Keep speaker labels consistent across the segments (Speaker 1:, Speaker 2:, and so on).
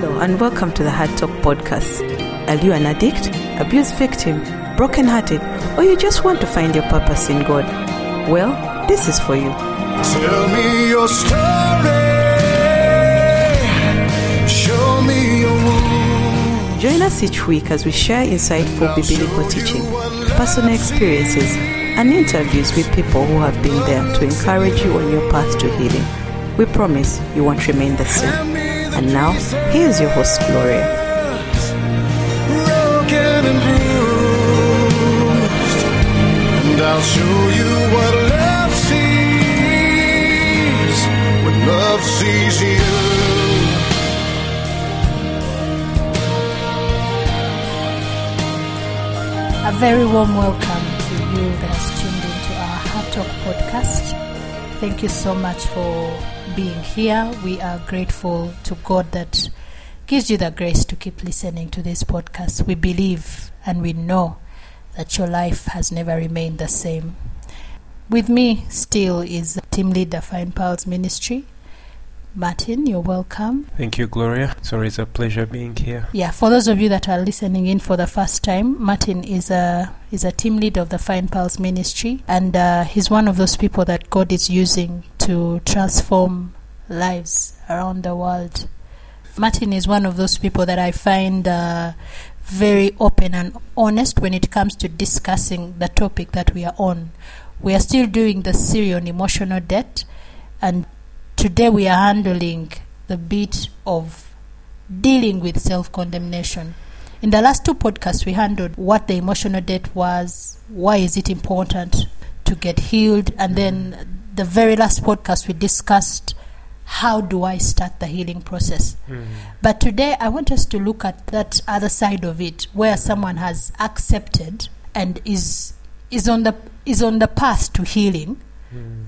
Speaker 1: Hello and welcome to the Heart Talk podcast. Are you an addict, abuse victim, brokenhearted, or you just want to find your purpose in God? Well, this is for you.
Speaker 2: Tell me your story. Show me your wound.
Speaker 1: Join us each week as we share insightful biblical teaching, personal experiences, and interviews with people who have been there to encourage you on your path to healing. We promise you won't remain the same. And now, here's your host, Gloria.
Speaker 2: Broken and bruised. And I'll show you what love sees when love sees you.
Speaker 3: A very warm welcome to you that has tuned into our Heart Talk podcast. Thank you so much for being here. We are grateful to God that gives you the grace to keep listening to this podcast. We believe and we know that your life has never remained the same. With me still is team leader Fine Pals Ministry. Martin, you're welcome.
Speaker 4: Thank you, Gloria. It's always a pleasure being here.
Speaker 3: Yeah, for those of you that are listening in for the first time, Martin is a is a team lead of the Fine Pals Ministry, and uh, he's one of those people that God is using to transform lives around the world. Martin is one of those people that I find uh, very open and honest when it comes to discussing the topic that we are on. We are still doing the series on emotional debt, and today we are handling the bit of dealing with self condemnation. In the last two podcasts, we handled what the emotional debt was, why is it important to get healed, and then the very last podcast, we discussed how do I start the healing process. Mm-hmm. But today, I want us to look at that other side of it, where someone has accepted and is is on the is on the path to healing,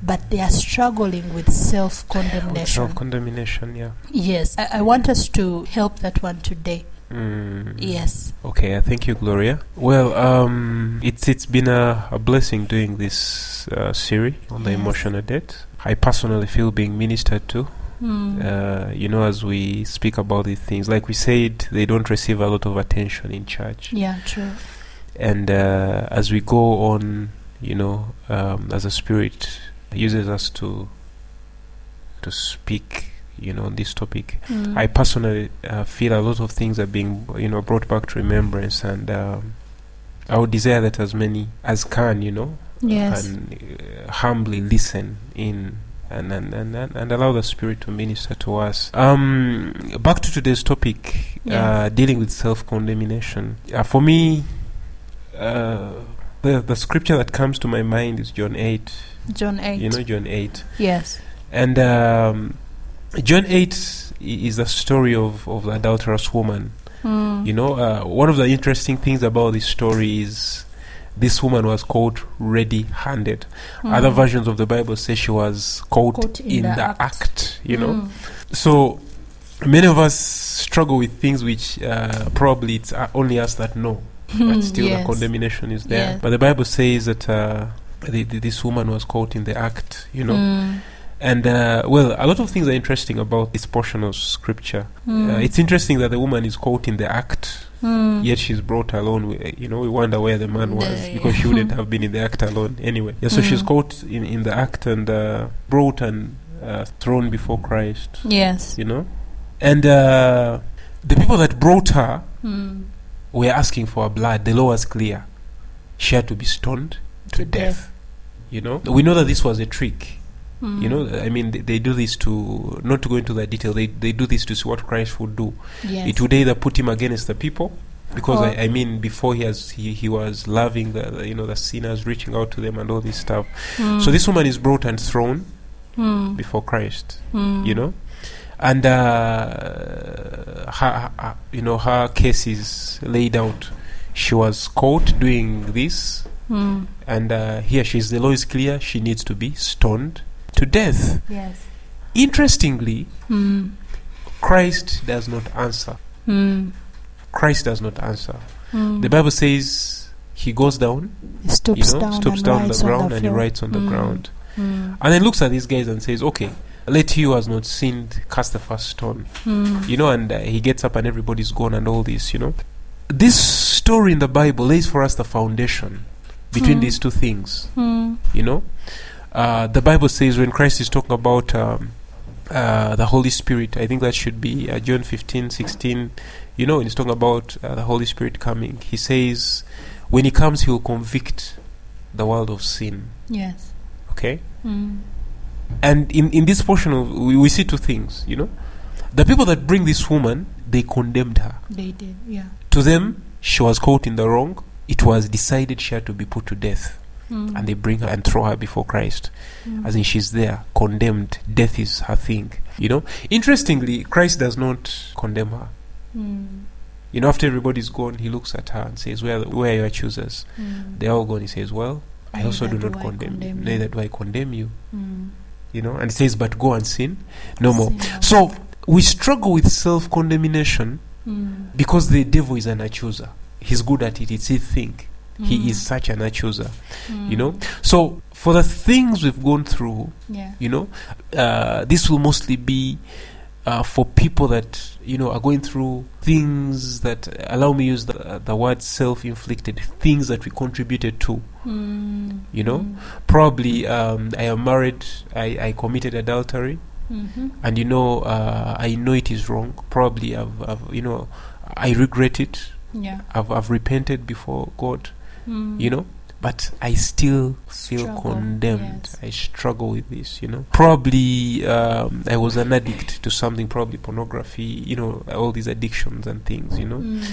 Speaker 3: but they are struggling with self condemnation.
Speaker 4: Self condemnation, yeah.
Speaker 3: Yes, I, I want us to help that one today.
Speaker 4: Mm.
Speaker 3: Yes.
Speaker 4: Okay, uh, thank you, Gloria. Well, um, it's it's been a, a blessing doing this uh, series on the
Speaker 3: Yes.
Speaker 4: emotional debt. I personally feel being ministered to.
Speaker 3: Mm.
Speaker 4: Uh, you know, as we speak about these things, like we said, they don't receive a lot of attention in church.
Speaker 3: yeah, true.
Speaker 4: And uh, as we go on, you know, um, as a Spirit uses us to to speak, you know, on this topic,
Speaker 3: Mm.
Speaker 4: I personally uh, feel a lot of things are being, you know, brought back to remembrance, and um, I would desire that as many as can, you know,
Speaker 3: yes.
Speaker 4: can uh, humbly listen in. And, and, and, and and allow the Spirit to minister to us. Um, back to today's topic, uh, dealing with self condemnation. Uh, for me, uh, the, the scripture that comes to my mind is John 8.
Speaker 3: John 8.
Speaker 4: You know, John 8.
Speaker 3: yes.
Speaker 4: And um, John 8 is the story of, of the adulterous woman.
Speaker 3: Mm.
Speaker 4: You know, uh, one of the interesting things about this story is this woman was called ready handed.
Speaker 3: Mm.
Speaker 4: Other versions of the Bible say she was caught,
Speaker 3: Caught in
Speaker 4: in,
Speaker 3: the
Speaker 4: the,
Speaker 3: act.
Speaker 4: act. you know.
Speaker 3: Mm.
Speaker 4: So many of us struggle with things which uh, probably it's uh, only us that know. But still,
Speaker 3: yes.
Speaker 4: the condemnation is there.
Speaker 3: Yes.
Speaker 4: But the Bible says that uh, the, the, this woman was caught in the act, you know.
Speaker 3: Mm.
Speaker 4: And uh, well, a lot of things are interesting about this portion of scripture.
Speaker 3: Mm.
Speaker 4: Uh, it's interesting that the woman is caught in the act,
Speaker 3: Mm.
Speaker 4: yet she's brought alone. We, you know, we wonder where the man was
Speaker 3: The-
Speaker 4: because she wouldn't have been in the act alone anyway. Yeah, so she's
Speaker 3: Mm.
Speaker 4: caught in, in the act and uh, brought and uh, thrown before Christ.
Speaker 3: Yes.
Speaker 4: You know, and uh, the people that brought her
Speaker 3: Mm.
Speaker 4: were asking for her blood. The law was clear; she had to be stoned to,
Speaker 3: To
Speaker 4: death.
Speaker 3: death.
Speaker 4: You know, we know that this was a trick.
Speaker 3: Mm.
Speaker 4: You know, I mean, they, they do this to not to go into the detail. They they do this to see what Christ would do.
Speaker 3: yes.
Speaker 4: It would either put him against the people, because I, I mean, before he has he, he was loving the, the you know the sinners, reaching out to them, and all this stuff.
Speaker 3: Mm.
Speaker 4: So this woman is brought and thrown
Speaker 3: Mm.
Speaker 4: before Christ.
Speaker 3: Mm.
Speaker 4: You know, and uh, her, her you know her case is laid out. She was caught doing this,
Speaker 3: Mm.
Speaker 4: and uh, here she's the law is clear. She needs to be stoned to death.
Speaker 3: Yes.
Speaker 4: Interestingly,
Speaker 3: Mm.
Speaker 4: Christ does not answer.
Speaker 3: Mm.
Speaker 4: Christ does not answer.
Speaker 3: Mm.
Speaker 4: The Bible says he goes down,
Speaker 3: He stoops
Speaker 4: you know,
Speaker 3: down
Speaker 4: stoops down the ground
Speaker 3: the
Speaker 4: and he writes on the ground. And then looks at these guys and says, Okay, let he who has not sinned cast the first stone.
Speaker 3: Mm.
Speaker 4: You know, and uh, he gets up and everybody's gone and all this, you know. This story in the Bible lays for us the foundation between
Speaker 3: Mm.
Speaker 4: these two things,
Speaker 3: Mm.
Speaker 4: you know. Uh, the Bible says when Christ is talking about um, uh, the Holy Spirit, I think that should be uh, John 15, 16, you know, when he's talking about uh, the Holy Spirit coming, he says, when he comes, he will convict the world of sin,
Speaker 3: Yes.
Speaker 4: okay? And in, in this portion of, we, we see two things, you know. The people that bring this woman, they condemned her.
Speaker 3: They did. Yeah.
Speaker 4: To them, she was caught in the wrong. It was decided she had to be put to death.
Speaker 3: Mm.
Speaker 4: And they bring her and throw her before Christ.
Speaker 3: Mm.
Speaker 4: As in, she's there, condemned. Death is her thing. You know? Interestingly, Christ does not condemn her.
Speaker 3: Mm.
Speaker 4: You know, after everybody's gone, he looks at her and says, Where, where are your accusers?
Speaker 3: Mm.
Speaker 4: They're all gone. He says, Well, I also do
Speaker 3: Neither
Speaker 4: not
Speaker 3: I
Speaker 4: condemn, you." Neither do I condemn you.
Speaker 3: Mm.
Speaker 4: You know? And says, But go and sin no more.
Speaker 3: Sin
Speaker 4: So, we struggle with self condemnation
Speaker 3: Mm.
Speaker 4: because the devil is an accuser. He's good at it. It's his thing.
Speaker 3: Mm.
Speaker 4: He is such an accuser.
Speaker 3: Mm.
Speaker 4: You know? So, for the things we've gone through,
Speaker 3: Yeah.
Speaker 4: you know, uh, this will mostly be uh, for people that, you know, are going through things that, allow me use the, the word self inflicted, things that we contributed to.
Speaker 3: Mm.
Speaker 4: You know?
Speaker 3: Mm.
Speaker 4: Probably I am married, I, I committed adultery,
Speaker 3: Mhm.
Speaker 4: and, you know, uh, I know it is wrong. Probably I've, I've, you know, I regret it.
Speaker 3: Yeah.
Speaker 4: I've, I've repented before God,
Speaker 3: Mm.
Speaker 4: you know, but I still feel
Speaker 3: Struggle,
Speaker 4: condemned.
Speaker 3: yes.
Speaker 4: I struggle with this, you know. Probably um, I was an addict to something, probably pornography, you know, all these addictions and things, you know.
Speaker 3: Mm.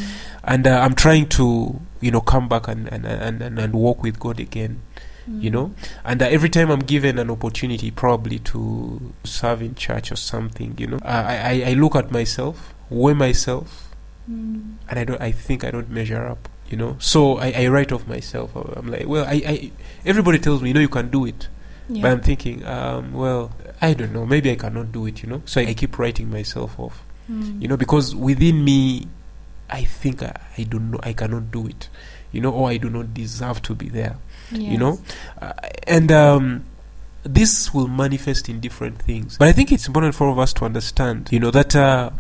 Speaker 4: And uh, I'm trying to, you know, come back and, and, and, and, and walk with God again, you
Speaker 3: Mm.
Speaker 4: know. And uh, every time I'm given an opportunity, probably to serve in church or something, you know, I, I, I look at myself, weigh myself,
Speaker 3: Mm.
Speaker 4: and I don't. I think I don't measure up. You know, so I, I write off myself. I'm like, well, I, I everybody tells me, you know, you can do it,
Speaker 3: Yeah.
Speaker 4: but I'm thinking, um, well, I don't know, maybe I cannot do it. You know, so I, I keep writing myself off.
Speaker 3: Mm.
Speaker 4: You know, because within me, I think I, I don't know, I cannot do it. You know, or I do not deserve to be there. You know, uh, and um, this will manifest in different things. But I think it's important for all of us to understand, you know, that uh,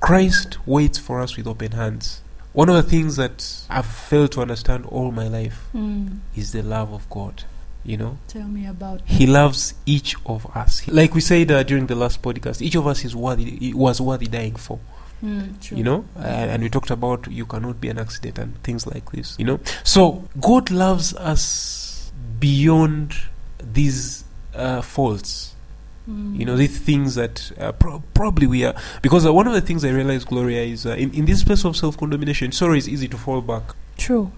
Speaker 4: Christ waits for us with open hands. One of the things that I've failed to understand all my life
Speaker 3: Mm.
Speaker 4: is the love of God. You know,
Speaker 3: Tell me about.
Speaker 4: He loves each of us. Like we said uh, during the last podcast, each of us is worthy. Was worthy dying for.
Speaker 3: Mm.
Speaker 4: You know, uh, and we talked about you cannot be an accident and things like this. You know, so God loves us beyond these uh, faults.
Speaker 3: Mm.
Speaker 4: You know, these things that uh, pro- probably we are. Because uh, one of the things I realized, Gloria, is uh, in, in this place of self condemnation, sorry, it's easy to fall back.
Speaker 3: True.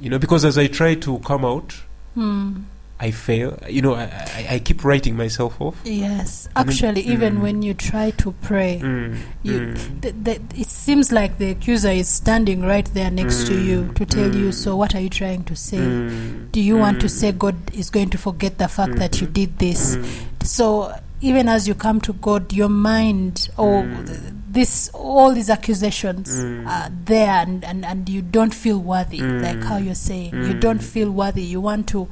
Speaker 4: You know, because as I try to come out,
Speaker 3: Mm.
Speaker 4: I fail. You know, I, I, I keep writing myself off.
Speaker 3: Yes. Actually, even
Speaker 4: Mm.
Speaker 3: when you try to pray,
Speaker 4: Mm,
Speaker 3: You-
Speaker 4: mm,
Speaker 3: th- th- it seems like the accuser is standing right there next to you
Speaker 4: Mm,
Speaker 3: to tell you.
Speaker 4: mm.
Speaker 3: So, what are you trying to say?
Speaker 4: mm,
Speaker 3: Do you want to
Speaker 4: mm,
Speaker 3: say God is going to forget the fact that you did this?
Speaker 4: mm,
Speaker 3: So, even as you come to God, your mind or
Speaker 4: Mm.
Speaker 3: th- this all these accusations
Speaker 4: Mm.
Speaker 3: are there, and, and, and you don't feel worthy, like how
Speaker 4: Mm.
Speaker 3: you're saying. You
Speaker 4: Mm.
Speaker 3: don't feel worthy. You want to,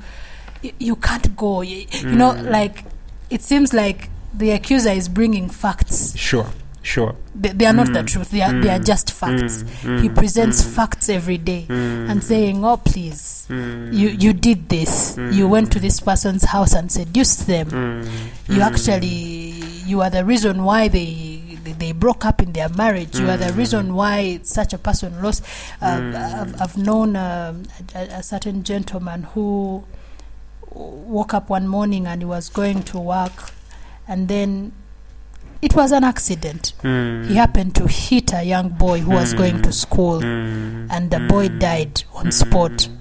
Speaker 3: you, you can't go. You, you know,
Speaker 4: Mm.
Speaker 3: like it seems like the accuser is bringing facts.
Speaker 4: Sure, sure.
Speaker 3: They, they are not the
Speaker 4: Mm.
Speaker 3: truth. They are they are
Speaker 4: Mm.
Speaker 3: just facts.
Speaker 4: Mm,
Speaker 3: He
Speaker 4: mm,
Speaker 3: presents
Speaker 4: mm,
Speaker 3: facts every day
Speaker 4: mm,
Speaker 3: and saying, "Oh, please."
Speaker 4: mm,
Speaker 3: You you did this. You
Speaker 4: Mm.
Speaker 3: went to this person's house and seduced them.
Speaker 4: mm,
Speaker 3: You
Speaker 4: mm,
Speaker 3: actually you are the reason why they they- broke up in their marriage. You are the
Speaker 4: Mm.
Speaker 3: reason why such a person lost. Uh,
Speaker 4: Mm.
Speaker 3: I've, I've known um, a, a certain gentleman who woke up one morning and he was going to work, and then it was an accident.
Speaker 4: mm,
Speaker 3: He happened to hit a young boy who was going to school,
Speaker 4: mm,
Speaker 3: and the boy
Speaker 4: mm,
Speaker 3: died on spot.
Speaker 4: mm,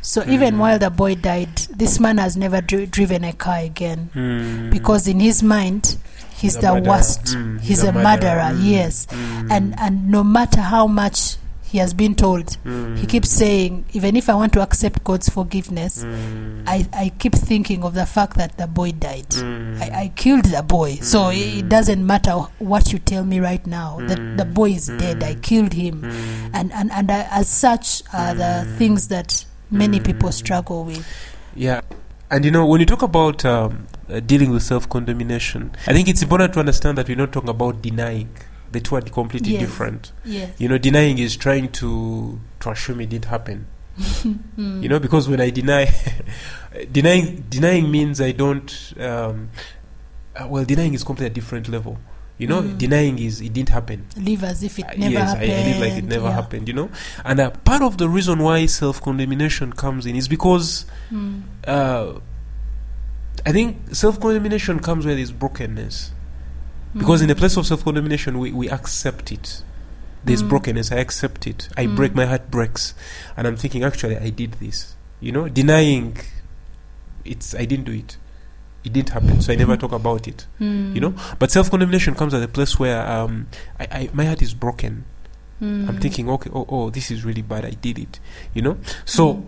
Speaker 3: So even while the boy died, this man has never dri- driven a car again.
Speaker 4: Mm,
Speaker 3: because in his mind he's
Speaker 4: a
Speaker 3: the worst.
Speaker 4: Mm,
Speaker 3: he's, a, murderer,
Speaker 4: Mm,
Speaker 3: yes.
Speaker 4: mm,
Speaker 3: And and no matter how much he has been told,
Speaker 4: mm,
Speaker 3: he keeps saying, even if I want to accept God's forgiveness,
Speaker 4: mm,
Speaker 3: I, I keep thinking of the fact that the boy died.
Speaker 4: mm,
Speaker 3: I, I killed the boy, so it, doesn't matter what you tell me right now. That the boy is dead. I killed him, and and and uh, as such are the things that many people struggle with.
Speaker 4: Yeah, and you know when you talk about um, uh, dealing with self condemnation, I think it's important to understand that we're not talking about denying. The two are completely
Speaker 3: Yes.
Speaker 4: different.
Speaker 3: Yes.
Speaker 4: You know, denying is trying to to assume it didn't happen.
Speaker 3: Mm.
Speaker 4: You know, because when I deny, denying denying means I don't. Um, uh, well, denying is completely a different level. You know,
Speaker 3: Mm.
Speaker 4: denying is it didn't happen.
Speaker 3: live as if it
Speaker 4: Uh,
Speaker 3: never
Speaker 4: yes,
Speaker 3: happened.
Speaker 4: I, I live like it never
Speaker 3: yeah.
Speaker 4: happened. You know, and uh, part of the reason why self condemnation comes in is because
Speaker 3: Mm.
Speaker 4: uh, I think self condemnation comes where there's brokenness. Because in the place of self condemnation, we, we accept it. There's
Speaker 3: Mm.
Speaker 4: brokenness, I accept it. I
Speaker 3: Mm.
Speaker 4: break, my heart breaks. And I'm thinking, actually, I did this. You know, denying it's, I didn't do it. It didn't happen, so I never talk about it.
Speaker 3: Mm.
Speaker 4: You know, but self condemnation comes at a place where um, I, I, my heart is broken.
Speaker 3: Mm.
Speaker 4: I'm thinking, okay, oh, oh, this is really bad. I did it. You know, so
Speaker 3: Mm.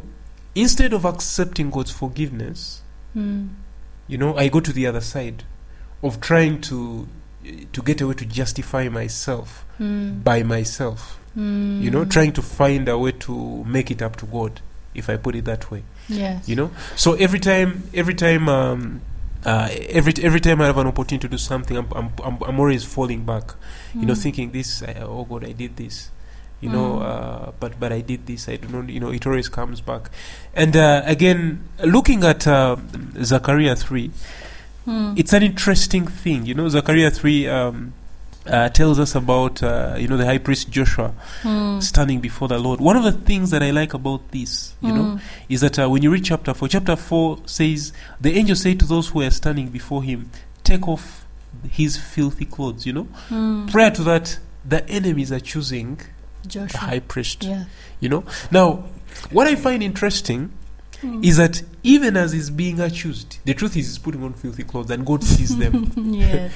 Speaker 4: instead of accepting God's forgiveness,
Speaker 3: Mm.
Speaker 4: you know, I go to the other side of trying to to get a way to justify myself
Speaker 3: Mm.
Speaker 4: by myself.
Speaker 3: Mm.
Speaker 4: You know, trying to find a way to make it up to God, if I put it that way.
Speaker 3: Yes.
Speaker 4: You know, so every time, every time, um, uh, every every time I have an opportunity to do something, I'm I'm I'm, I'm always falling back. You know,
Speaker 3: Mm.
Speaker 4: thinking this, I, oh God, I did this. You know,
Speaker 3: Mm.
Speaker 4: uh, but but I did this. I do not. You know, it always comes back. And uh, again, looking at uh, Zechariah three,
Speaker 3: Mm.
Speaker 4: it's an interesting thing. You know, Zechariah 3 um, uh, tells us about, uh, you know, the high priest Joshua
Speaker 3: Mm.
Speaker 4: standing before the Lord. One of the things that I like about this, you know,
Speaker 3: Mm.
Speaker 4: is that uh, when you read chapter 4, chapter 4 says, the angel said to those who were standing before him, take off his filthy clothes, you know.
Speaker 3: Mm.
Speaker 4: Prior to that, the enemies are choosing the high priest,
Speaker 3: Yeah.
Speaker 4: you know. Now, what I find interesting
Speaker 3: Mm.
Speaker 4: is that even as he's being accused, the truth is he's putting on filthy clothes and God sees them,
Speaker 3: yes.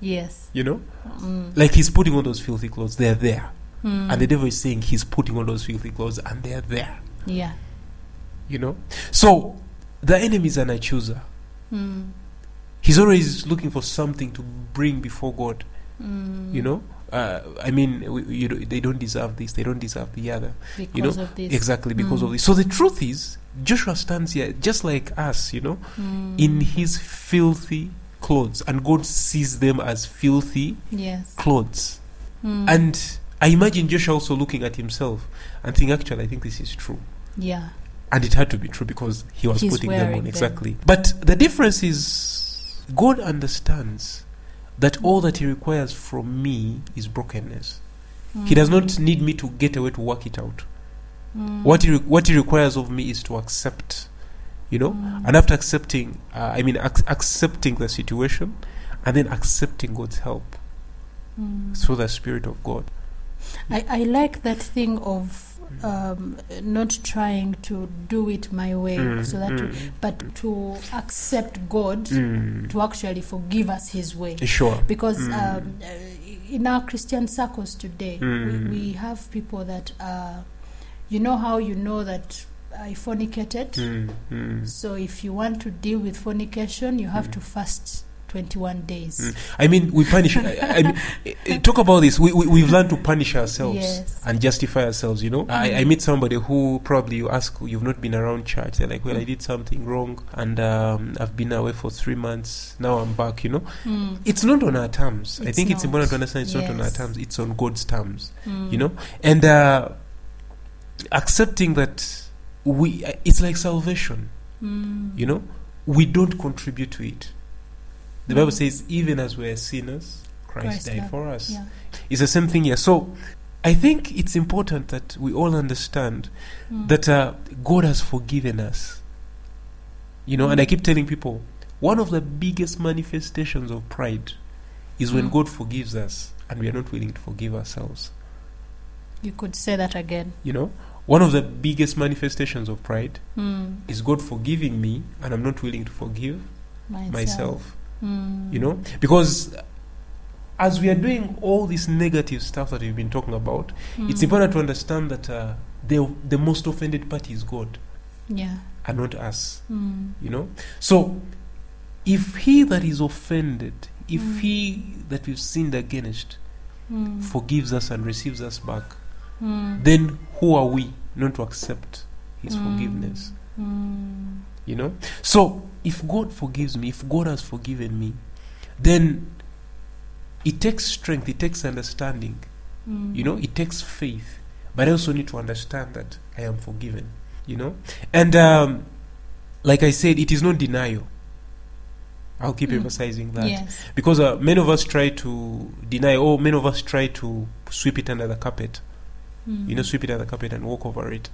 Speaker 3: Yes.
Speaker 4: you know.
Speaker 3: Mm.
Speaker 4: Like he's putting on those filthy clothes, they're there.
Speaker 3: Mm.
Speaker 4: And the devil is saying he's putting on those filthy clothes and they're there.
Speaker 3: yeah.
Speaker 4: You know? So the enemy is an accuser.
Speaker 3: Mm.
Speaker 4: He's always looking for something to bring before God.
Speaker 3: Mm.
Speaker 4: You know? Uh, I mean, we, you know, they don't deserve this, they don't deserve the other.
Speaker 3: because
Speaker 4: you know,
Speaker 3: of this.
Speaker 4: Exactly because
Speaker 3: Mm.
Speaker 4: of this. So the truth is, Joshua stands here just like us, you know,
Speaker 3: Mm.
Speaker 4: in his filthy clothes. And God sees them as filthy
Speaker 3: yes.
Speaker 4: clothes.
Speaker 3: Mm.
Speaker 4: And I imagine Joshua also looking at himself and think, actually, I think this is true.
Speaker 3: yeah.
Speaker 4: And it had to be true because he was
Speaker 3: He's
Speaker 4: putting them on.
Speaker 3: them.
Speaker 4: Exactly. But the difference is God understands that all that he requires from me is brokenness. He does not need me to get away to work it out.
Speaker 3: Mm.
Speaker 4: What he re- what he requires of me is to accept, you know.
Speaker 3: Mm.
Speaker 4: And after accepting, uh, I mean ac- accepting the situation, and then accepting God's help
Speaker 3: Mm.
Speaker 4: through the Spirit of God.
Speaker 3: I, I like that thing of um, not trying to do it my way,
Speaker 4: Mm,
Speaker 3: so that,
Speaker 4: mm,
Speaker 3: but to accept God
Speaker 4: mm.
Speaker 3: to actually forgive us His way.
Speaker 4: Sure.
Speaker 3: Because
Speaker 4: Mm.
Speaker 3: um, uh, in our Christian circles today,
Speaker 4: Mm.
Speaker 3: we, we have people that are, you know how you know that I fornicated.
Speaker 4: Mm.
Speaker 3: So if you want to deal with fornication, you have to fast 21 days.
Speaker 4: Mm. I mean, we punish. I, I mean, eh, talk about this. We, we we've learned to punish ourselves
Speaker 3: Yes.
Speaker 4: and justify ourselves. You know, I, I meet somebody who probably you ask, you've not been around church. They're like, well, I did something wrong, and um, I've been away for three months. Now I'm back. You know,
Speaker 3: Mm.
Speaker 4: it's not on our terms. I
Speaker 3: It's
Speaker 4: think it's important to understand it's not on our terms. It's on God's terms.
Speaker 3: Mm.
Speaker 4: You know, and uh, accepting that we, it's like salvation.
Speaker 3: Mm.
Speaker 4: You know, we don't contribute to it. The Bible
Speaker 3: Mm.
Speaker 4: says, even as we're sinners, Christ,
Speaker 3: Christ
Speaker 4: died for us.
Speaker 3: Yeah.
Speaker 4: It's the same thing here. So I think it's important that we all understand
Speaker 3: Mm.
Speaker 4: that uh, God has forgiven us. You know, and I keep telling people one of the biggest manifestations of pride is when
Speaker 3: Mm.
Speaker 4: God forgives us and we are not willing to forgive ourselves.
Speaker 3: You could say that again.
Speaker 4: You know, one of the biggest manifestations of pride
Speaker 3: Mm.
Speaker 4: is God forgiving me and I'm not willing to forgive
Speaker 3: Myself.
Speaker 4: myself.
Speaker 3: Mm.
Speaker 4: you know because as we are doing all this negative stuff that we've been talking about it's
Speaker 3: Mm.
Speaker 4: important to understand that uh, the the most offended party is god
Speaker 3: Yeah.
Speaker 4: and not us
Speaker 3: Mm.
Speaker 4: you know so if he that is offended if
Speaker 3: Mm.
Speaker 4: he that we've sinned against
Speaker 3: Mm.
Speaker 4: forgives us and receives us back
Speaker 3: Mm.
Speaker 4: then who are we not to accept his
Speaker 3: Mm.
Speaker 4: forgiveness
Speaker 3: Mm.
Speaker 4: You know? So, if God forgives me, if God has forgiven me, then it takes strength, it takes understanding.
Speaker 3: Mm.
Speaker 4: You know, it takes faith. But I also need to understand that I am forgiven. You know? And um, like I said, it is not denial. I'll keep
Speaker 3: Mm.
Speaker 4: emphasizing that.
Speaker 3: Yes.
Speaker 4: Because uh, many of us try to deny, or many of us try to sweep it under the carpet.
Speaker 3: Mm.
Speaker 4: You know, sweep it under the carpet and walk over it.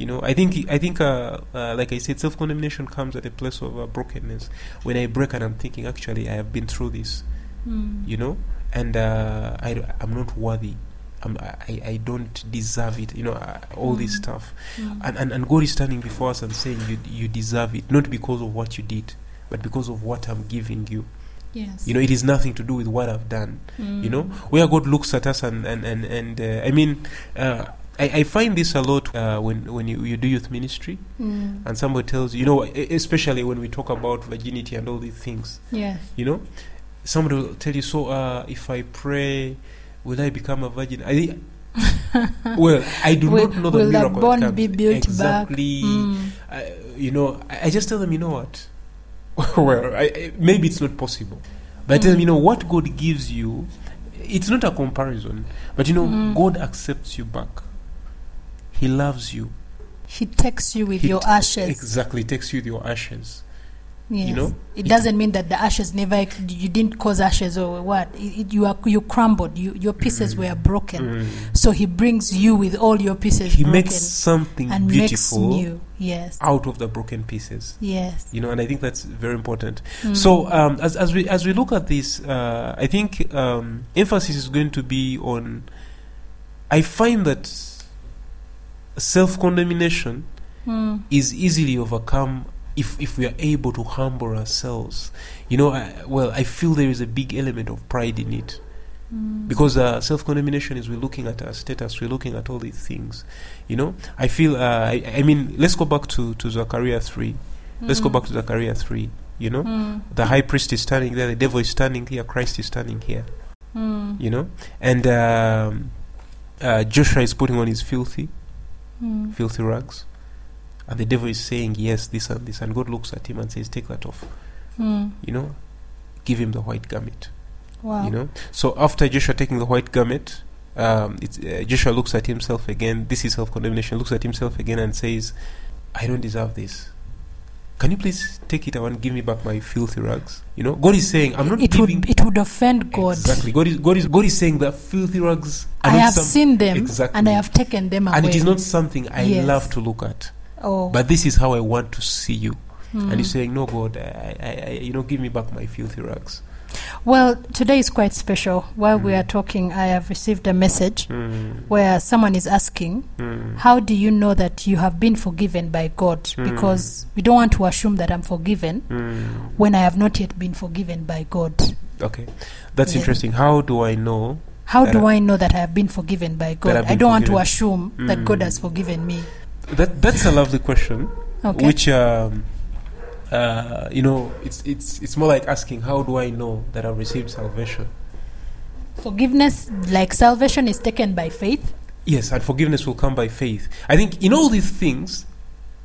Speaker 4: You know, I think, I think, uh, uh, like I said, self condemnation comes at a place of uh, brokenness. When I break and I'm thinking, actually, I have been through this.
Speaker 3: Mm.
Speaker 4: You know, and uh, I, I'm not worthy. I'm, I, I don't deserve it. You know, uh, all this
Speaker 3: Mm.
Speaker 4: stuff.
Speaker 3: Mm.
Speaker 4: And, and and God is standing before us and saying, you you deserve it, not because of what you did, but because of what I'm giving you.
Speaker 3: yes.
Speaker 4: You know, it is nothing to do with what I've done.
Speaker 3: Mm.
Speaker 4: You know, where God looks at us and and and, and uh, I mean, uh, I, I find this a lot uh, when when you, you do youth ministry
Speaker 3: Mm.
Speaker 4: and somebody tells you, you know, especially when we talk about virginity and all these things.
Speaker 3: Yes.
Speaker 4: You know, somebody will tell you, so uh, if I pray, will I become a virgin? I well, I do
Speaker 3: will,
Speaker 4: not know the
Speaker 3: will
Speaker 4: miracle. that
Speaker 3: bond be built
Speaker 4: exactly.
Speaker 3: back? Mm.
Speaker 4: I, you know, I, I just tell them, you know what? well, I, maybe it's not possible, but I tell them,
Speaker 3: Mm.
Speaker 4: you know, what God gives you, it's not a comparison, but you know,
Speaker 3: Mm.
Speaker 4: God accepts you back. He loves you.
Speaker 3: He takes you with
Speaker 4: He
Speaker 3: your ashes.
Speaker 4: Exactly, takes you with your ashes.
Speaker 3: Yes.
Speaker 4: know,
Speaker 3: it
Speaker 4: it-
Speaker 3: doesn't mean that the ashes never you didn't cause ashes or what. It, it, you are you crumbled. You, your pieces were broken.
Speaker 4: Mm.
Speaker 3: So he brings you with all your pieces
Speaker 4: He makes something
Speaker 3: and makes
Speaker 4: beautiful
Speaker 3: new. Yes.
Speaker 4: out of the broken pieces.
Speaker 3: Yes.
Speaker 4: You know, and I think that's very important.
Speaker 3: Mm.
Speaker 4: So um, as as we as we look at this, uh, I think um, emphasis is going to be on. I find that self condemnation
Speaker 3: Mm.
Speaker 4: is easily overcome if if we are able to humble ourselves. You know, I, well, I feel there is a big element of pride in it
Speaker 3: Mm.
Speaker 4: because uh, self condemnation is we're looking at our status, we're looking at all these things. You know, I feel. Uh, I, I mean, let's go back to to Zechariah three. Let's go
Speaker 3: Mm.
Speaker 4: back to Zechariah three. You know,
Speaker 3: Mm.
Speaker 4: the high priest is standing there, the devil is standing here, Christ is standing here.
Speaker 3: Mm.
Speaker 4: You know, and um, uh, Joshua is putting on his filthy,
Speaker 3: Mm.
Speaker 4: filthy rags, and the devil is saying yes, this and this, and God looks at him and says, "Take that off."
Speaker 3: Mm.
Speaker 4: You know, give him the white garment.
Speaker 3: Wow.
Speaker 4: You know, so after Joshua taking the white garment, um, it's, uh, Joshua looks at himself again. This is self condemnation. Looks at himself again and says, "I don't deserve this." Can you please take it and give me back my filthy rags? You know, God is saying, "I'm not
Speaker 3: it
Speaker 4: giving."
Speaker 3: would it would offend God.
Speaker 4: Exactly. God is God is God is saying that filthy rags. are
Speaker 3: I have
Speaker 4: some-
Speaker 3: seen them
Speaker 4: Exactly.
Speaker 3: and I have taken them away.
Speaker 4: and it is not something I
Speaker 3: Yes.
Speaker 4: love to look at.
Speaker 3: Oh.
Speaker 4: But this is how I want to see you.
Speaker 3: Mm.
Speaker 4: And he's saying, "No, God, I, I, I, you know, give me back my filthy rags."
Speaker 3: Well, today is quite special. While we
Speaker 4: Mm.
Speaker 3: are talking, I have received a message
Speaker 4: Mm,
Speaker 3: where someone is asking,
Speaker 4: mm,
Speaker 3: How do you know that you have been forgiven by God?
Speaker 4: Mm.
Speaker 3: Because we don't want to assume that I'm forgiven
Speaker 4: mm.
Speaker 3: when I have not yet been forgiven by God.
Speaker 4: Okay, that's
Speaker 3: Yeah.
Speaker 4: interesting. How do I know?
Speaker 3: How do
Speaker 4: I-
Speaker 3: I know that I have been forgiven by God? I don't want to
Speaker 4: forgiven.
Speaker 3: assume that God
Speaker 4: Mm.
Speaker 3: has forgiven me.
Speaker 4: That that's a lovely question.
Speaker 3: Okay.
Speaker 4: Which, um, uh, you know, it's it's it's more like asking, how do I know that I've received salvation?
Speaker 3: Forgiveness, like salvation, is taken by faith.
Speaker 4: Yes, and forgiveness will come by faith. I think in all these things,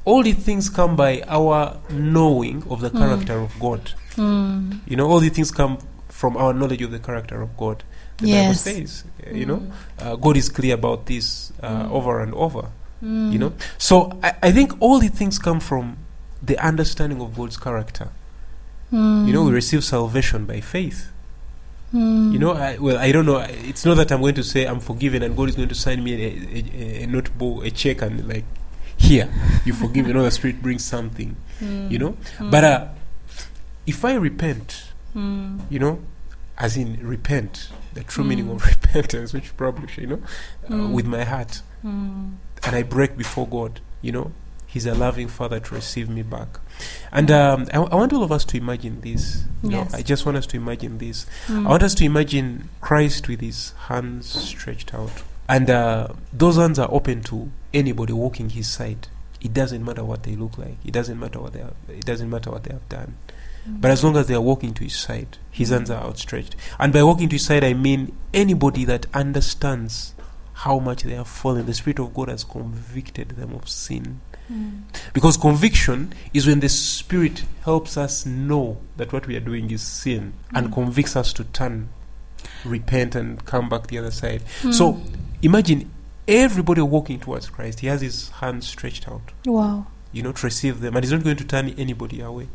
Speaker 4: all these things come by our knowing of the
Speaker 3: Mm.
Speaker 4: character of God.
Speaker 3: Mm.
Speaker 4: You know, all these things come from our knowledge of the character of God. The
Speaker 3: Yes.
Speaker 4: Bible says, uh, you know, uh, God is clear about this uh,
Speaker 3: Mm.
Speaker 4: over and over.
Speaker 3: Mm.
Speaker 4: You know, so I, I think all these things come from the understanding of God's character.
Speaker 3: Mm.
Speaker 4: You know, we receive salvation by faith.
Speaker 3: Mm.
Speaker 4: You know, I, well, I don't know. It's not that I'm going to say I'm forgiven and God is going to sign me a, a, a, a notebook, a check, and like, here, you forgive. You know, the Spirit brings something.
Speaker 3: Mm.
Speaker 4: You know,
Speaker 3: Mm.
Speaker 4: but uh, if I repent,
Speaker 3: Mm.
Speaker 4: you know, as in repent, the true meaning
Speaker 3: Mm.
Speaker 4: of repentance, which probably, you know, uh, with my heart, and I break before God, you know, He's a loving Father to receive me back. And um, I, I want all of us to imagine this. You know, I just want us to imagine this.
Speaker 3: Mm.
Speaker 4: I want us to imagine Christ with his hands stretched out. And uh, those hands are open to anybody walking his side. It doesn't matter what they look like. It doesn't matter what they have, it doesn't matter what they have done. But as long as they are walking to his side, his hands are outstretched. And by walking to his side, I mean anybody that understands how much they have fallen. The Spirit of God has convicted them of sin.
Speaker 3: Mm.
Speaker 4: Because conviction is when the Spirit helps us know that what we are doing is sin and
Speaker 3: Mm.
Speaker 4: convicts us to turn, repent, and come back the other side.
Speaker 3: Mm.
Speaker 4: So imagine everybody walking towards Christ. He has his hands stretched out,
Speaker 3: wow.
Speaker 4: you know, to receive them, and he's not going to turn anybody away.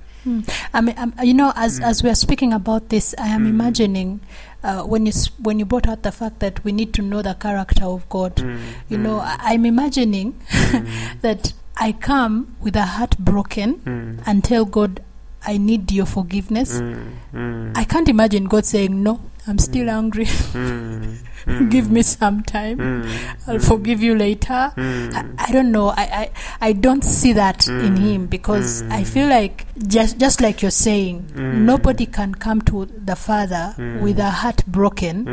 Speaker 3: I mean, um, you know, as
Speaker 4: Mm.
Speaker 3: as we are speaking about this, I am
Speaker 4: Mm.
Speaker 3: imagining uh, when you s- when you brought out the fact that we need to know the character of God.
Speaker 4: Mm,
Speaker 3: You know,
Speaker 4: mm,
Speaker 3: I, I'm imagining
Speaker 4: mm,
Speaker 3: that I come with a heart broken
Speaker 4: mm,
Speaker 3: and tell God, I need your forgiveness.
Speaker 4: mm,
Speaker 3: I can't imagine God saying, No, I'm still
Speaker 4: Mm.
Speaker 3: angry.
Speaker 4: mm, mm,
Speaker 3: Give me some time.
Speaker 4: mm,
Speaker 3: I'll
Speaker 4: hmm.
Speaker 3: forgive you later.
Speaker 4: Hmm.
Speaker 3: I, I don't know. I, I, I don't see that in
Speaker 4: hmm.
Speaker 3: him because I feel like just just like you're saying, nobody can come to the Father with a heart broken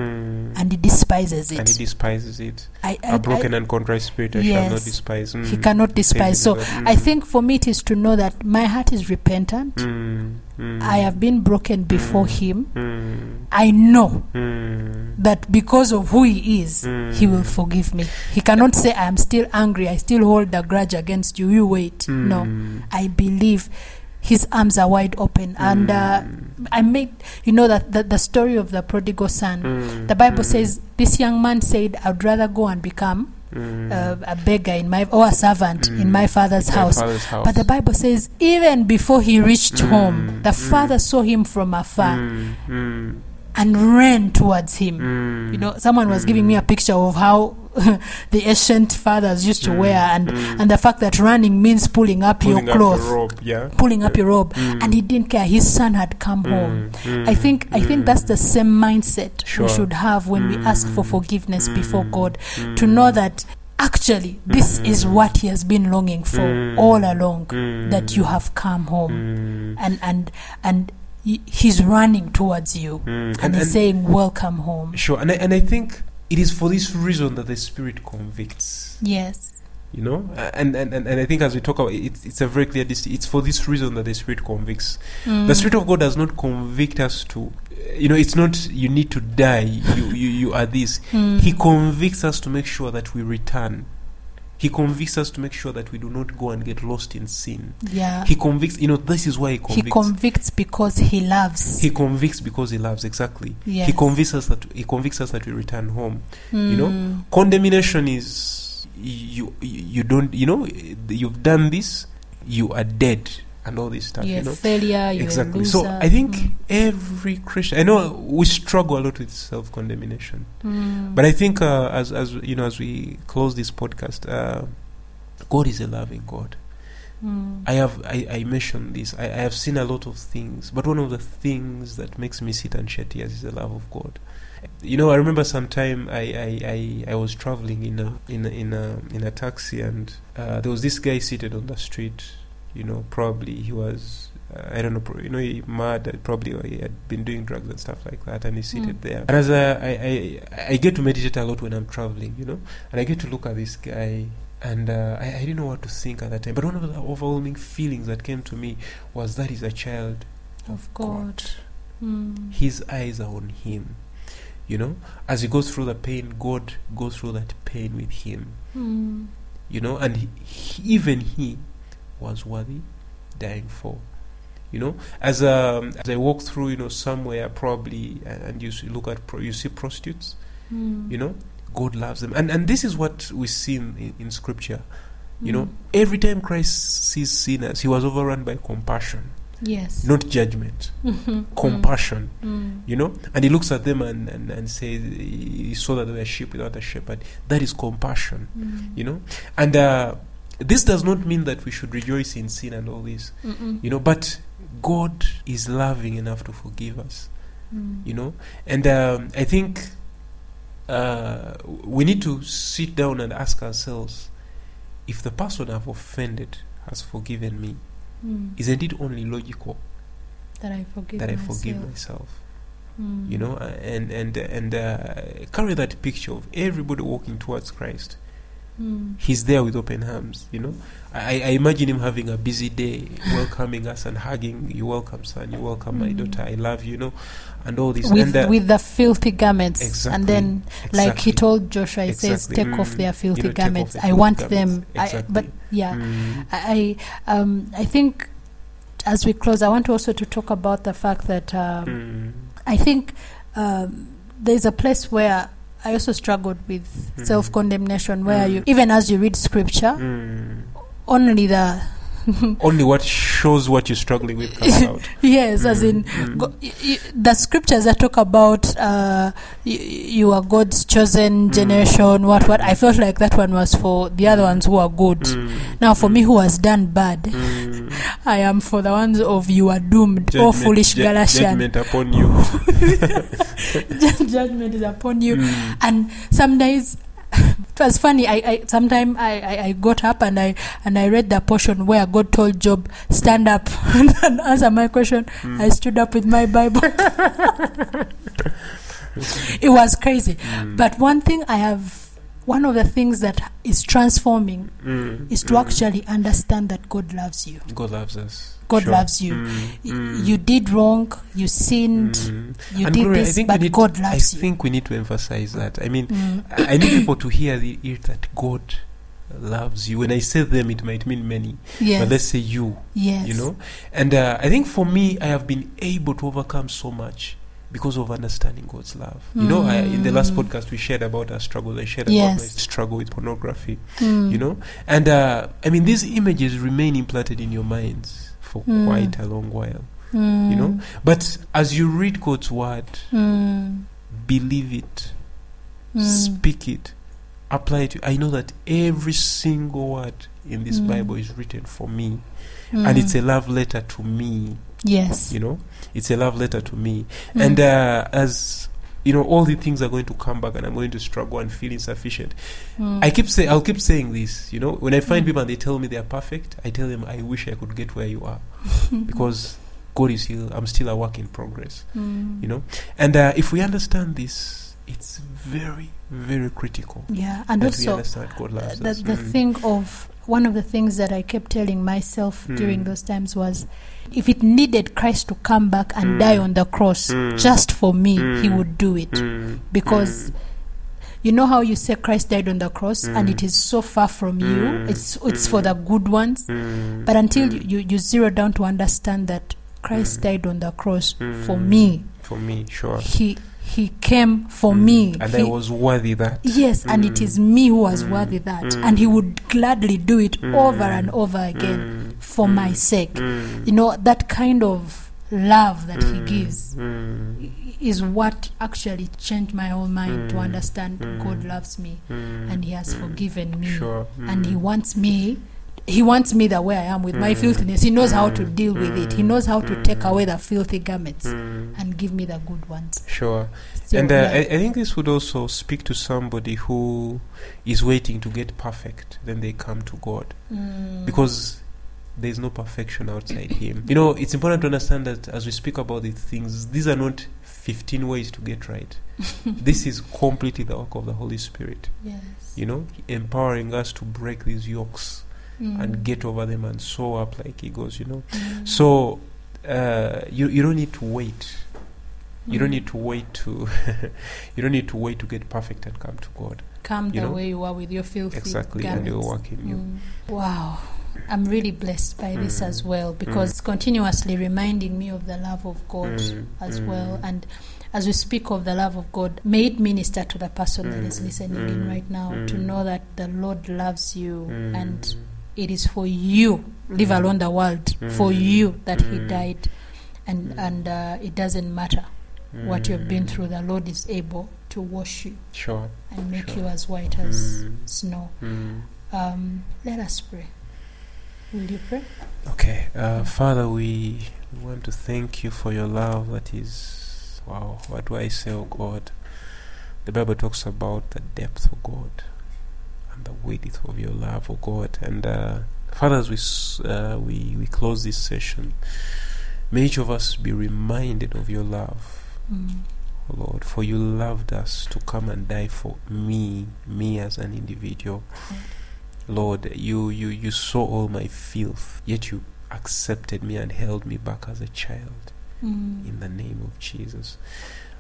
Speaker 3: and he despises it.
Speaker 4: and he despises it.
Speaker 3: I, I,
Speaker 4: A broken
Speaker 3: I,
Speaker 4: and contrite spirit I shall not despise.
Speaker 3: He cannot despise. So I think for me it is to know that my heart is repentant.
Speaker 4: Mm,
Speaker 3: I have been broken before
Speaker 4: Mm.
Speaker 3: him.
Speaker 4: mm,
Speaker 3: I know
Speaker 4: mm,
Speaker 3: that because of who he is, he will forgive me. He cannot say, I am still angry, I still hold a grudge against you. You wait. No.
Speaker 4: mm,
Speaker 3: I believe his arms are wide open. And uh, I made, you know, that the, the story of the prodigal son. The Bible says this young man said, I'd rather go and become
Speaker 4: mm,
Speaker 3: uh, a beggar in my, or a servant in
Speaker 4: Mm.
Speaker 3: my father's house.
Speaker 4: father's house.
Speaker 3: But the Bible says, even before he reached
Speaker 4: Mm,
Speaker 3: home, the
Speaker 4: mm.
Speaker 3: father saw him from afar
Speaker 4: Mm,
Speaker 3: and ran towards him. You know, someone was giving me a picture of how the ancient fathers used to
Speaker 4: Mm,
Speaker 3: wear, and
Speaker 4: mm.
Speaker 3: and the fact that running means pulling up
Speaker 4: pulling
Speaker 3: your
Speaker 4: up
Speaker 3: cloth,
Speaker 4: the robe, yeah.
Speaker 3: pulling up your robe,
Speaker 4: Mm.
Speaker 3: and he didn't care. His son had come home.
Speaker 4: Mm,
Speaker 3: I
Speaker 4: mm,
Speaker 3: think I think
Speaker 4: mm,
Speaker 3: that's the same mindset
Speaker 4: Sure.
Speaker 3: we should have when we ask for
Speaker 4: Mm,
Speaker 3: forgiveness before
Speaker 4: mm,
Speaker 3: God,
Speaker 4: mm,
Speaker 3: to know that actually this is
Speaker 4: Mm.
Speaker 3: what He has been longing for
Speaker 4: Mm.
Speaker 3: all along.
Speaker 4: mm,
Speaker 3: That you have come home,
Speaker 4: mm,
Speaker 3: and and and He's running towards you,
Speaker 4: mm.
Speaker 3: and He's saying, "Welcome home."
Speaker 4: Sure, and I, and I think it is for this reason that the Spirit convicts.
Speaker 3: Yes.
Speaker 4: You know, Uh, and and, and, and I think as we talk about it, it's, it's a very clear distinction. It's for this reason that the Spirit convicts. The
Speaker 3: Mm.
Speaker 4: Spirit of God does not convict us to, you know, it's not you need to die. You you, you are this.
Speaker 3: Mm.
Speaker 4: He convicts us to make sure that we return. He convicts us to make sure that we do not go and get lost in sin.
Speaker 3: Yeah.
Speaker 4: He convicts. You know, this is why he convicts.
Speaker 3: He
Speaker 4: convicts.
Speaker 3: because he loves.
Speaker 4: he convicts because he loves exactly.
Speaker 3: yes.
Speaker 4: He convicts us that he convicts us that we return home. you know,
Speaker 3: Mm.
Speaker 4: condemnation is you you don't you know you've done this you are dead and all this stuff you know
Speaker 3: failure.
Speaker 4: Exactly
Speaker 3: A
Speaker 4: so i think
Speaker 3: Mm.
Speaker 4: every christian i know we struggle a lot with self-condemnation
Speaker 3: Mm.
Speaker 4: but i think uh, as as you know as we close this podcast uh, god is a loving god
Speaker 3: Mm.
Speaker 4: i have i, I mentioned this I, I have seen a lot of things but one of the things that makes me sit and shed tears is the love of god you know, I remember sometime I, I, I, I was traveling in a in a, in a in a taxi and uh, there was this guy seated on the street. You know, probably he was uh, I don't know, pro- you know, he mad. Probably or he had been doing drugs and stuff like that, and he's seated
Speaker 3: Mm.
Speaker 4: there. And as I, I I I get to meditate a lot when I'm traveling, you know, and I get to look at this guy. And uh, I, I didn't know what to think at that time. But one of the overwhelming feelings that came to me was that he's a child
Speaker 3: Of God. Mm.
Speaker 4: his eyes are on him. You know, as he goes through the pain, God goes through that pain with him.
Speaker 3: Mm.
Speaker 4: You know, and he, he- even he was worthy dying for. You know, as um, as I walk through, you know, somewhere probably, and, and you look at pro, you see prostitutes.
Speaker 3: Mm.
Speaker 4: You know, God loves them, and and this is what we see in, in, Scripture. You know,
Speaker 3: Mm.
Speaker 4: every time Christ sees sinners, he was overrun by compassion,
Speaker 3: Yes.
Speaker 4: not judgment. Compassion.
Speaker 3: Mm.
Speaker 4: you know and he looks at them and, and, and says he saw that they were sheep without a shepherd that is compassion
Speaker 3: Mm.
Speaker 4: you know and uh, this does not mean that we should rejoice in sin and all this
Speaker 3: Mm-mm.
Speaker 4: you know but god is loving enough to forgive us
Speaker 3: Mm.
Speaker 4: you know and um, i think uh, we need to sit down and ask ourselves if the person i've offended has forgiven me
Speaker 3: Mm.
Speaker 4: isn't it only logical
Speaker 3: that I forgive
Speaker 4: that i
Speaker 3: myself.
Speaker 4: forgive myself
Speaker 3: Mm.
Speaker 4: you know and and and uh, carry that picture of everybody walking towards christ
Speaker 3: Mm.
Speaker 4: He's there with open arms, you know. I, I imagine him having a busy day, welcoming us and hugging. You welcome, son. You welcome my
Speaker 3: Mm.
Speaker 4: daughter. I love you, you know, and all this.
Speaker 3: With,
Speaker 4: and uh,
Speaker 3: with the filthy garments,
Speaker 4: Exactly,
Speaker 3: and then like he told Joshua, he says,
Speaker 4: Exactly.
Speaker 3: "Take off
Speaker 4: Mm.
Speaker 3: their filthy
Speaker 4: You know,
Speaker 3: garments.
Speaker 4: the
Speaker 3: I
Speaker 4: filthy
Speaker 3: want
Speaker 4: garments.
Speaker 3: them." I, but yeah,
Speaker 4: mm,
Speaker 3: I um, I think as we close, I want also to talk about the fact that um,
Speaker 4: mm,
Speaker 3: I think um, there's a place where I also struggled with
Speaker 4: Mhm.
Speaker 3: self condemnation, where
Speaker 4: Mm.
Speaker 3: you even as you read scripture,
Speaker 4: mm.
Speaker 3: only the
Speaker 4: Only what shows what you're struggling with comes out.
Speaker 3: yes, as
Speaker 4: Mm,
Speaker 3: in
Speaker 4: mm.
Speaker 3: go, y- y- the scriptures that talk about uh, y- you are God's chosen
Speaker 4: Mm.
Speaker 3: generation. What what I felt like that one was for the other ones who are good.
Speaker 4: Mm,
Speaker 3: Now for me who has done bad,
Speaker 4: mm.
Speaker 3: I am for the ones of you are doomed, oh
Speaker 4: Judgment-
Speaker 3: foolish
Speaker 4: ju-
Speaker 3: Galatian.
Speaker 4: Judgment upon you.
Speaker 3: Judgment is upon you. And some days it was funny i, I sometime I, I, I got up and i and i read the portion where god told Job stand up. And answer my question
Speaker 4: mm,
Speaker 3: i stood up with my bible. It was crazy.
Speaker 4: Mm,
Speaker 3: but one thing i have one of the things that is transforming
Speaker 4: mm,
Speaker 3: is to
Speaker 4: mm.
Speaker 3: actually understand that god loves you
Speaker 4: God loves us.
Speaker 3: God
Speaker 4: Sure.
Speaker 3: loves you.
Speaker 4: Mm, mm,
Speaker 3: you did wrong you sinned
Speaker 4: mm.
Speaker 3: you
Speaker 4: And
Speaker 3: did
Speaker 4: Gloria, I
Speaker 3: this
Speaker 4: think
Speaker 3: but
Speaker 4: need-
Speaker 3: god
Speaker 4: I
Speaker 3: loves you I
Speaker 4: think we need to emphasize that. I mean,
Speaker 3: Mm.
Speaker 4: I need people to hear the, hear that God loves you. When I say them, it might mean many,
Speaker 3: yes
Speaker 4: but let's say you.
Speaker 3: yes
Speaker 4: You know, and uh, I think for me, I have been able to overcome so much because of understanding God's love. You know, I, in the last
Speaker 3: Mm.
Speaker 4: podcast we shared about our struggles. I shared
Speaker 3: Yes.
Speaker 4: about my struggle with pornography.
Speaker 3: Mm.
Speaker 4: You know, and uh, I mean, these images remain implanted in your minds for
Speaker 3: Mm.
Speaker 4: quite a long while.
Speaker 3: Mm.
Speaker 4: You know, but as you read God's word,
Speaker 3: Mm.
Speaker 4: believe it,
Speaker 3: Mm.
Speaker 4: speak it, apply it. I know that every single word in this
Speaker 3: Mm.
Speaker 4: Bible is written for me,
Speaker 3: Mm.
Speaker 4: and it's a love letter to me.
Speaker 3: Yes.
Speaker 4: You know, it's a love letter to me.
Speaker 3: Mm.
Speaker 4: And uh, as you know, all the things are going to come back, and I'm going to struggle and feel insufficient.
Speaker 3: Mm.
Speaker 4: I keep saying, I'll keep saying this. You know, when I find
Speaker 3: Mm.
Speaker 4: people and they tell me they are perfect, I tell them I wish I could get where you are because God is still. I'm still a work in progress.
Speaker 3: Mm.
Speaker 4: You know, and uh, if we understand this, it's very, very critical
Speaker 3: yeah, and
Speaker 4: that we
Speaker 3: also
Speaker 4: understand God loves
Speaker 3: the,
Speaker 4: us.
Speaker 3: the
Speaker 4: Mm.
Speaker 3: thing of one of the things that I kept telling myself during
Speaker 4: Mm.
Speaker 3: those times was if it needed Christ to come back and
Speaker 4: Mm.
Speaker 3: die on the cross
Speaker 4: Mm.
Speaker 3: just for me, he
Speaker 4: Mm.
Speaker 3: would do it.
Speaker 4: Mm.
Speaker 3: Because you know how you say Christ died on the cross and it is so far from you, it's it's for the good ones. But until you, you zero down to understand that Christ died on the cross for me,
Speaker 4: for me, sure.
Speaker 3: he he came for
Speaker 4: Mm.
Speaker 3: me.
Speaker 4: and
Speaker 3: He-
Speaker 4: I was worthy that.
Speaker 3: Yes, and it
Speaker 4: Mm.
Speaker 3: me who was
Speaker 4: Mm.
Speaker 3: worthy that.
Speaker 4: Mm.
Speaker 3: And he would gladly do it
Speaker 4: Mm.
Speaker 3: over and over again
Speaker 4: Mm.
Speaker 3: for
Speaker 4: Mm.
Speaker 3: my sake.
Speaker 4: Mm.
Speaker 3: You know, that kind of love that he
Speaker 4: Mm.
Speaker 3: gives
Speaker 4: Mm.
Speaker 3: is what actually changed my whole mind to
Speaker 4: Mm.
Speaker 3: understand
Speaker 4: Mm.
Speaker 3: God loves me
Speaker 4: Mm.
Speaker 3: and he has
Speaker 4: Mm.
Speaker 3: forgiven me.
Speaker 4: Sure.
Speaker 3: And he
Speaker 4: Mm.
Speaker 3: wants me. He wants me the way I am with my
Speaker 4: Mm.
Speaker 3: filthiness. He knows how to
Speaker 4: Mm.
Speaker 3: deal with it. He
Speaker 4: Mm.
Speaker 3: knows how to take
Speaker 4: Mm.
Speaker 3: away the filthy garments
Speaker 4: Mm.
Speaker 3: and give me the good ones.
Speaker 4: Sure.
Speaker 3: So,
Speaker 4: and uh,
Speaker 3: yeah.
Speaker 4: I, I think this would also speak to somebody who is waiting to get perfect, then they come to God.
Speaker 3: Mm.
Speaker 4: Because there's no perfection outside Him. You know, it's important to understand that as we speak about these things, these are not 15 ways to get right. this is completely the work of the Holy Spirit.
Speaker 3: yes.
Speaker 4: You know, empowering us to break these yokes
Speaker 3: Mm.
Speaker 4: and get over them and soar up like eagles, you know.
Speaker 3: Mm.
Speaker 4: So, uh, you, you don't need to wait. You don't
Speaker 3: Mm.
Speaker 4: need to wait to you don't need to wait to get perfect and come to God.
Speaker 3: come
Speaker 4: you
Speaker 3: the
Speaker 4: know?
Speaker 3: way you are with your filthy
Speaker 4: Exactly, and He will
Speaker 3: garments.
Speaker 4: work in you.
Speaker 3: Mm. Wow. I'm really blessed by this
Speaker 4: Mm.
Speaker 3: as well because it's continuously reminding me of the love of God
Speaker 4: Mm,
Speaker 3: as
Speaker 4: mm.
Speaker 3: well. And as we speak of the love of God, may it minister to the person that is
Speaker 4: Mm,
Speaker 3: listening in
Speaker 4: mm,
Speaker 3: right now to
Speaker 4: mm.
Speaker 3: know that the Lord loves you
Speaker 4: Mm.
Speaker 3: and it is for you, leave
Speaker 4: Mm.
Speaker 3: alone the world, for
Speaker 4: Mm.
Speaker 3: you that He
Speaker 4: Mm.
Speaker 3: died. And,
Speaker 4: Mm.
Speaker 3: and uh, it doesn't matter what you've been
Speaker 4: Mm.
Speaker 3: through, the Lord is able to wash you
Speaker 4: Sure.
Speaker 3: and make
Speaker 4: Sure.
Speaker 3: you as white as snow. Um, let us pray. Will you pray?
Speaker 4: Okay, uh, Father, we want to thank you for your love that is, wow, what do I say, oh God? The Bible talks about the depth of God and the weight of your love, oh God. And uh, Father, as we, uh, we, we close this session, may each of us be reminded of your love,
Speaker 3: Mm.
Speaker 4: Lord, for you loved us to come and die for me, me as an individual. Lord, you, you, you saw all my filth, yet you accepted me and held me back as a child
Speaker 3: Mm.
Speaker 4: in the name of Jesus.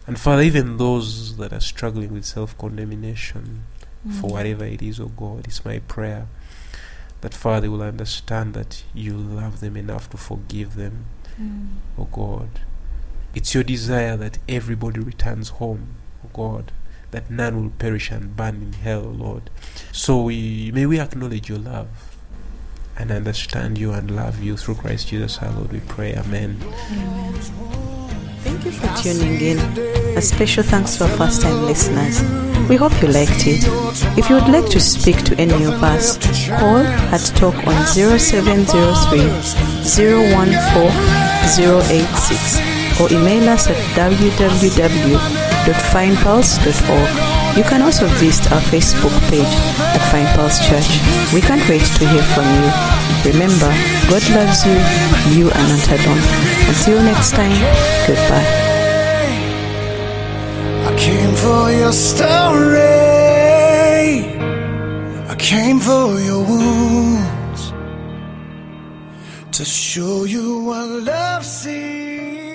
Speaker 4: And Father, even those that are struggling with self condemnation, for
Speaker 3: Mm.
Speaker 4: whatever it is, oh God, it's my prayer that Father will understand that you love them enough to forgive them,
Speaker 3: Mm.
Speaker 4: oh God. It's your desire that everybody returns home, oh God, that none will perish and burn in hell, Lord. So we may we acknowledge your love and understand you and love you through Christ Jesus our Lord. We pray, Amen.
Speaker 1: Thank you for tuning in. A special thanks to our first time listeners. We hope you liked it. If you would like to speak to any of us, call at talk on 0703 014 086 or email us at www.findpulse.org. You can also visit our Facebook page at Fine Pulse Church. We can't wait to hear from you. Remember, God loves you, you are not alone. Until next time, goodbye.
Speaker 2: I came for your story. I came for your wounds to show you what love sees.